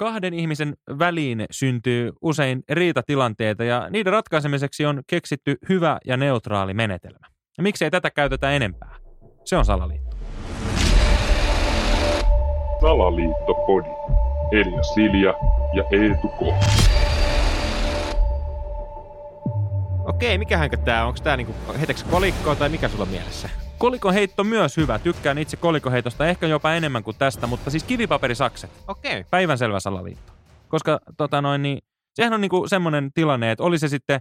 kahden ihmisen väliin syntyy usein riitatilanteita ja niiden ratkaisemiseksi on keksitty hyvä ja neutraali menetelmä. Ja miksei tätä käytetä enempää? Se on salaliitto. Salaliittopodi. Elia Silja ja Eetu K. Okei, mikähänkö tää on? Onko tää niinku, heitäks kolikkoa tai mikä sulla on mielessä? Kolikon heitto myös hyvä. Tykkään itse kolikoheitosta ehkä jopa enemmän kuin tästä, mutta siis kivipaperisakset. Okei. Päivänselvä salaliitto. Koska tota noin, niin, sehän on niinku semmoinen tilanne, että oli se sitten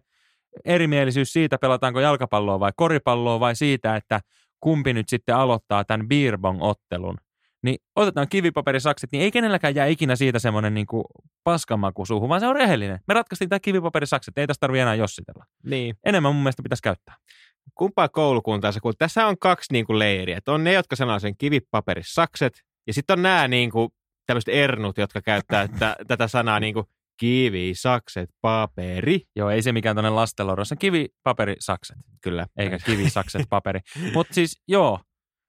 erimielisyys siitä, pelataanko jalkapalloa vai koripalloa vai siitä, että kumpi nyt sitten aloittaa tämän beerbong-ottelun. Niin otetaan kivipaperisakset, niin ei kenelläkään jää ikinä siitä semmoinen niinku paskamaku suuhun, vaan se on rehellinen. Me ratkaistiin tämä kivipaperisakset, ei tästä tarvitse enää jossitella. Niin. Enemmän mun mielestä pitäisi käyttää. Kumpaa koulukuntaa sä kuulut? Tässä on kaksi niinku leiriä. Että on ne, jotka sanoo sen kivipaperissakset, ja sitten on nämä niinku, tämmöiset ernut, jotka käyttää t- tätä sanaa niinku kivi, sakset, paperi. Joo, ei se mikään tämmöinen lastenloro, se on kivipaperisakset. Kyllä. eikä kivisakset paperi. Mutta siis joo,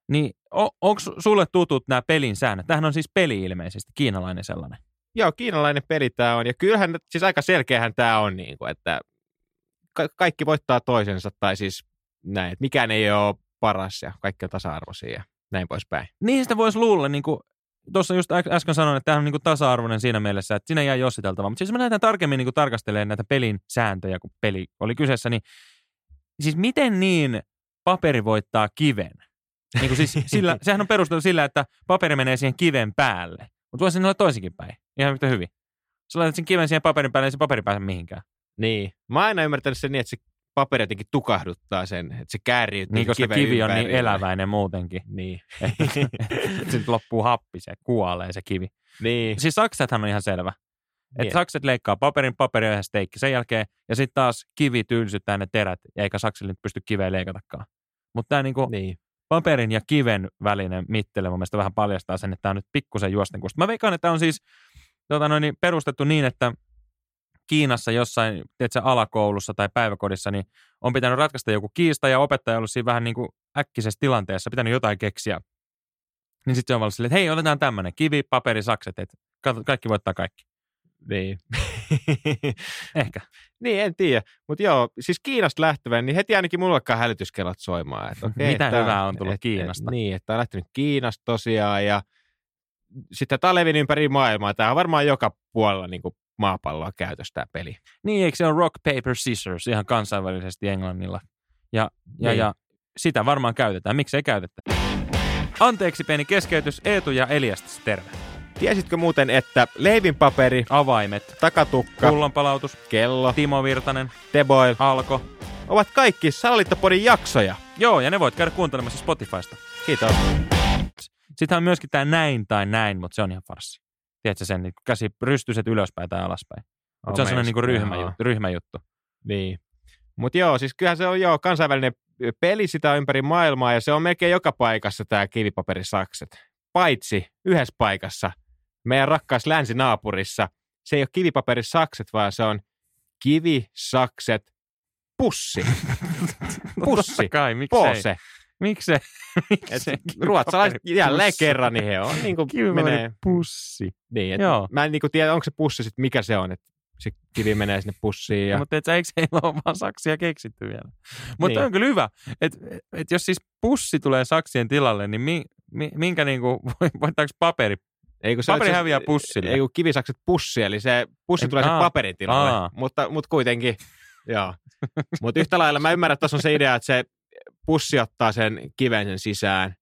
niin on, onko sulle tutut nämä pelin säännöt? Tämähän on siis peli ilmeisesti, kiinalainen sellainen. Joo, kiinalainen peli tämä on. Ja kyllähän, siis aika selkeähän tämä on, niin kuin, että ka- kaikki voittaa toisensa, tai siis näin, että mikään ei ole paras ja kaikki on tasa-arvoisia ja näin poispäin. Niin sitä voisi luulla, niin kuin tuossa just äs- äsken sanoin, että tämä on niin tasa-arvoinen siinä mielessä, että siinä jää jossiteltava. Mutta siis me lähdetään tarkemmin niin tarkastelemaan näitä pelin sääntöjä, kun peli oli kyseessä, niin siis miten niin paperi voittaa kiven? Niin kuin siis sillä, sehän on perusteltu sillä, että paperi menee siihen kiven päälle. Mutta voisi olla toisinkin päin. Ihan yhtä hyvin. Sä laitat sen kiven siihen paperin päälle, ei se paperi pääse mihinkään. Niin. Mä oon aina ymmärtänyt sen niin, että se paperi jotenkin tukahduttaa sen, että se kääriytyy Niin, koska kivi on niin eläväinen muutenkin. Niin. Että sitten loppuu happi, se kuolee se kivi. niin. Siis saksethan on ihan selvä. Että Niin. sakset leikkaa paperin, paperi on ihan steikki. Sen jälkeen, ja sitten taas kivi tylsyttää ne terät, eikä saksille nyt pysty kiveä leikatakaan. Mutta tämä niinku niin. paperin ja kiven välinen mittele mun mielestä vähän paljastaa sen, että tämä on nyt pikkusen juosten kusta. Mä veikkaan, että tämä on siis tota noin, niin perustettu niin, että Kiinassa jossain, tiedätkö, alakoulussa tai päiväkodissa, niin on pitänyt ratkaista joku kiista ja opettaja on ollut siinä vähän niin kuin äkkisessä tilanteessa, pitänyt jotain keksiä. Niin sitten se on ollut silleen, että hei, otetaan tämmöinen kivi, paperi, sakset, että kaikki voittaa kaikki. Niin. Ehkä. niin, en tiedä. Mutta joo, siis Kiinasta lähtevän, niin heti ainakin mulla alkaa hälytyskellot soimaan. Että okei, Mitä että- hyvää on tullut et- Kiinasta? Et, niin, että on lähtenyt Kiinasta tosiaan ja sitten tämä on levinnyt ympäri maailmaa. Tämä on varmaan joka puolella niin kuin maapalloa käytössä tämä peli. Niin, eikö se ole rock, paper, scissors ihan kansainvälisesti englannilla? Ja, ja, Niin. ja sitä varmaan käytetään. Miksi ei käytetä? Anteeksi pieni keskeytys. Eetu ja Eliastas, terve. Tiesitkö muuten, että leivinpaperi, Avaimet, takatukka, pullonpalautus, kello, Timo Virtanen, teboil Alko. ovat kaikki Salaliittopodin jaksoja. Joo, ja ne voit käydä kuuntelemassa Spotifysta. Kiitos. Sitten on myöskin tämä näin tai näin, mutta se on ihan farssi. Tiedätkö sen, niin käsi rystyset ylöspäin tai alaspäin. Mutta se on sellainen niin ryhmäjuttu, ryhmäjuttu. Niin. Mutta joo, siis kyllähän se on joo kansainvälinen peli sitä ympäri maailmaa ja se on melkein joka paikassa tämä kivipaperisakset. Paitsi yhdessä paikassa, meidän rakkaassa länsinaapurissa, se ei ole kivipaperisakset, vaan se on kivisakset pussi. No Pussi. totta kai, miksei? Pose. Miksei? Et miksei? ruotsalaiset jälleen Pussi. kerran, niin he on niin kuin Kivipaperi menee. pussi. Niin, et Joo. mä en niin kuin tiedä, onko se pussi sitten mikä se on, että se kivi menee sinne pussiin. Ja... Ja. Mutta et sä, eikö heillä ole vaan saksia keksitty vielä? Mutta Niin. on kyllä hyvä, että et jos siis pussi tulee saksien tilalle, niin mi, mi, minkä niinku, voittaako paperi? Ei, kun se Paperi itse- häviää pussille. Ei kun kivisakset pussi, eli se pussi Ei, tulee sen paperin tilalle. aa. Mutta, mutta kuitenkin, joo. mutta yhtä lailla mä ymmärrän, että tuossa on se idea, että se pussi ottaa sen kiven sen sisään.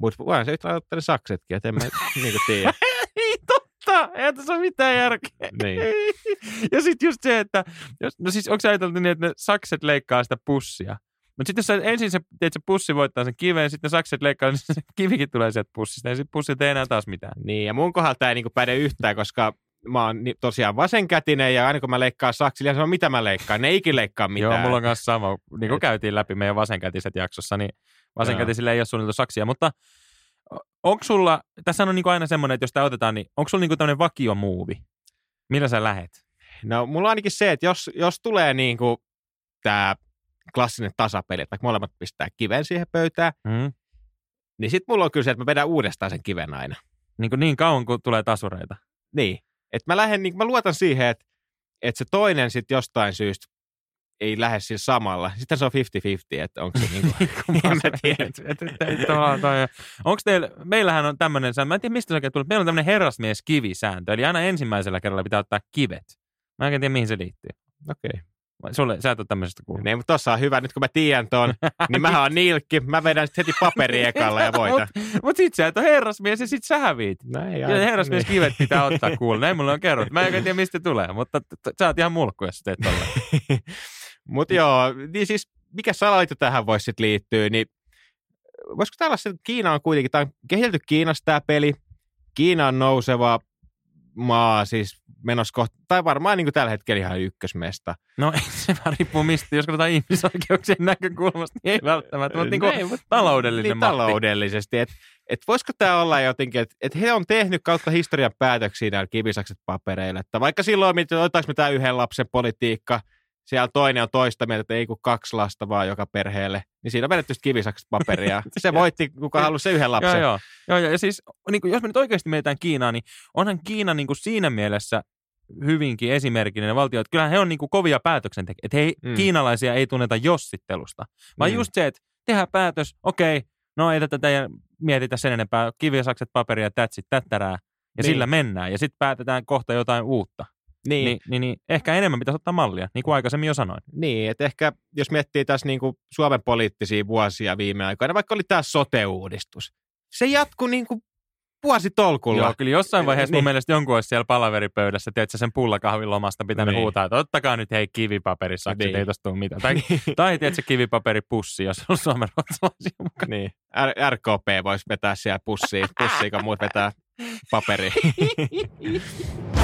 Mutta voihan se yhtä lailla ottaa ne saksetkin, että en mä niin tiedä. Ei totta, ei tässä ole mitään järkeä. Niin. Ja sitten just se, että, jos, no siis onko sä ajateltu niin, että ne sakset leikkaa sitä pussia? Mutta sitten jos sä, ensin se, teet, se pussi voittaa sen kiven, sitten ne sakset leikkaa, niin se kivikin tulee sieltä pussista, ja sitten pussi ei enää taas mitään. niin, ja mun kohdalla tämä ei niin päde yhtään, koska mä oon ni- tosiaan vasenkätinen, ja aina kun mä leikkaan saksilla, niin se on mitä mä leikkaan. Ne ei ikin leikkaa mitään. Joo, mulla on kanssa sama. Niin kuin käytiin läpi meidän vasenkätiset jaksossa, niin vasenkätisille ei ole suunniteltu saksia. Mutta onko sulla, tässä on niin kuin aina semmoinen, että jos tämä otetaan, niin onko sulla niin kuin tämmöinen vakiomuuvi? Millä sä lähet? No mulla on ainakin se, että jos, jos tulee niin kuin tämä klassinen tasapeli, että vaikka molemmat pistää kiven siihen pöytään, Hmm? niin sitten mulla on kyllä se, että mä vedän uudestaan sen kiven aina. Niin, kuin niin kauan, kun tulee tasureita. Niin. Että mä, lähden, niin, mä luotan siihen, että, että se toinen sitten jostain syystä ei lähde sillä samalla. Sitten se on 50-50, että onko se niin kuin, en mä tiedä. Onko teillä, meillähän on tämmöinen, mä en tiedä mistä se oikein tulee, meillä on tämmöinen herrasmies-kivisääntö, eli aina ensimmäisellä kerralla pitää ottaa kivet. Mä en tiedä, mihin se liittyy. Okei. Okay. Sulle, sä et ole tämmöisestä kuullut. Niin, mutta tossa on hyvä, nyt kun mä tiedän ton, niin mä oon nilkki, mä vedän sitten heti paperi ekalla ja voitan. Mutta mut sit sä et ole herrasmies ja sit sä häviit. Näin, Ja herrasmies kivet pitää ottaa kuulla. Näin mulle on kerrottu. Mä en tiedä, mistä tulee, mutta sä oot ihan mulkku, jos teet tolleen. Mutta joo, niin siis mikä salaito tähän voisi sitten liittyä, niin voisiko täällä se, Kiina on kuitenkin, tämä on kehitelty Kiinassa tämä peli, Kiina on nouseva maa, siis menossa kohta, tai varmaan niin kuin tällä hetkellä ihan ykkösmesta. No se vaan riippuu mistä, jos katsotaan ihmisoikeuksien näkökulmasta, niin ei välttämättä, mutta niin kuin Näin, mutta taloudellinen niin, mahti. taloudellisesti. Että et voisiko tämä olla jotenkin, että et he on tehnyt kautta historian päätöksiä näillä kivisakset papereilla. Että vaikka silloin, että otetaanko me tämä yhden lapsen politiikka, siellä toinen on toista mieltä, että ei kun kaksi lasta vaan joka perheelle, niin siinä on vedetty kivisakset paperia. Se voitti, kuka halusi se yhden lapsen. Joo, joo. joo, joo. Ja siis niin kuin, jos me nyt oikeasti mietitään Kiinaa, niin onhan Kiina niin kuin siinä mielessä hyvinkin esimerkillinen valtio, että kyllähän he on niin kuin kovia päätöksentekijöitä, että he, Mm. kiinalaisia ei tunneta jossittelusta, vaan Mm. just se, että tehdään päätös, okei, no ei tätä mietitä sen enempää, kivisakset, paperia, tätsit, tättärää, ja Niin. niin. sillä mennään, ja sitten päätetään kohta jotain uutta. Niin, Niin, niin, niin ehkä enemmän pitäisi ottaa mallia, niin kuin aikaisemmin jo sanoin. Niin, että ehkä jos miettii tässä niin kuin Suomen poliittisia vuosia viime aikoina, vaikka oli tämä sote-uudistus, se jatkui niin kuin vuositolkulla. Joo, kyllä jossain vaiheessa Niin. mun mielestä jonkun olisi siellä palaveripöydässä, tiedätkö, sen pullakahvin lomasta pitänyt Niin. huutaa, että ottakaa nyt hei kivipaperisakset, Niin. niin. ei tosta tule mitään. Tai, tai tiedätkö, kivipaperipussi, jos on Suomen ruotsalaisia mukana. Niin. R- RKP voisi vetää siellä pussiin, pussiin kun muut vetää paperia.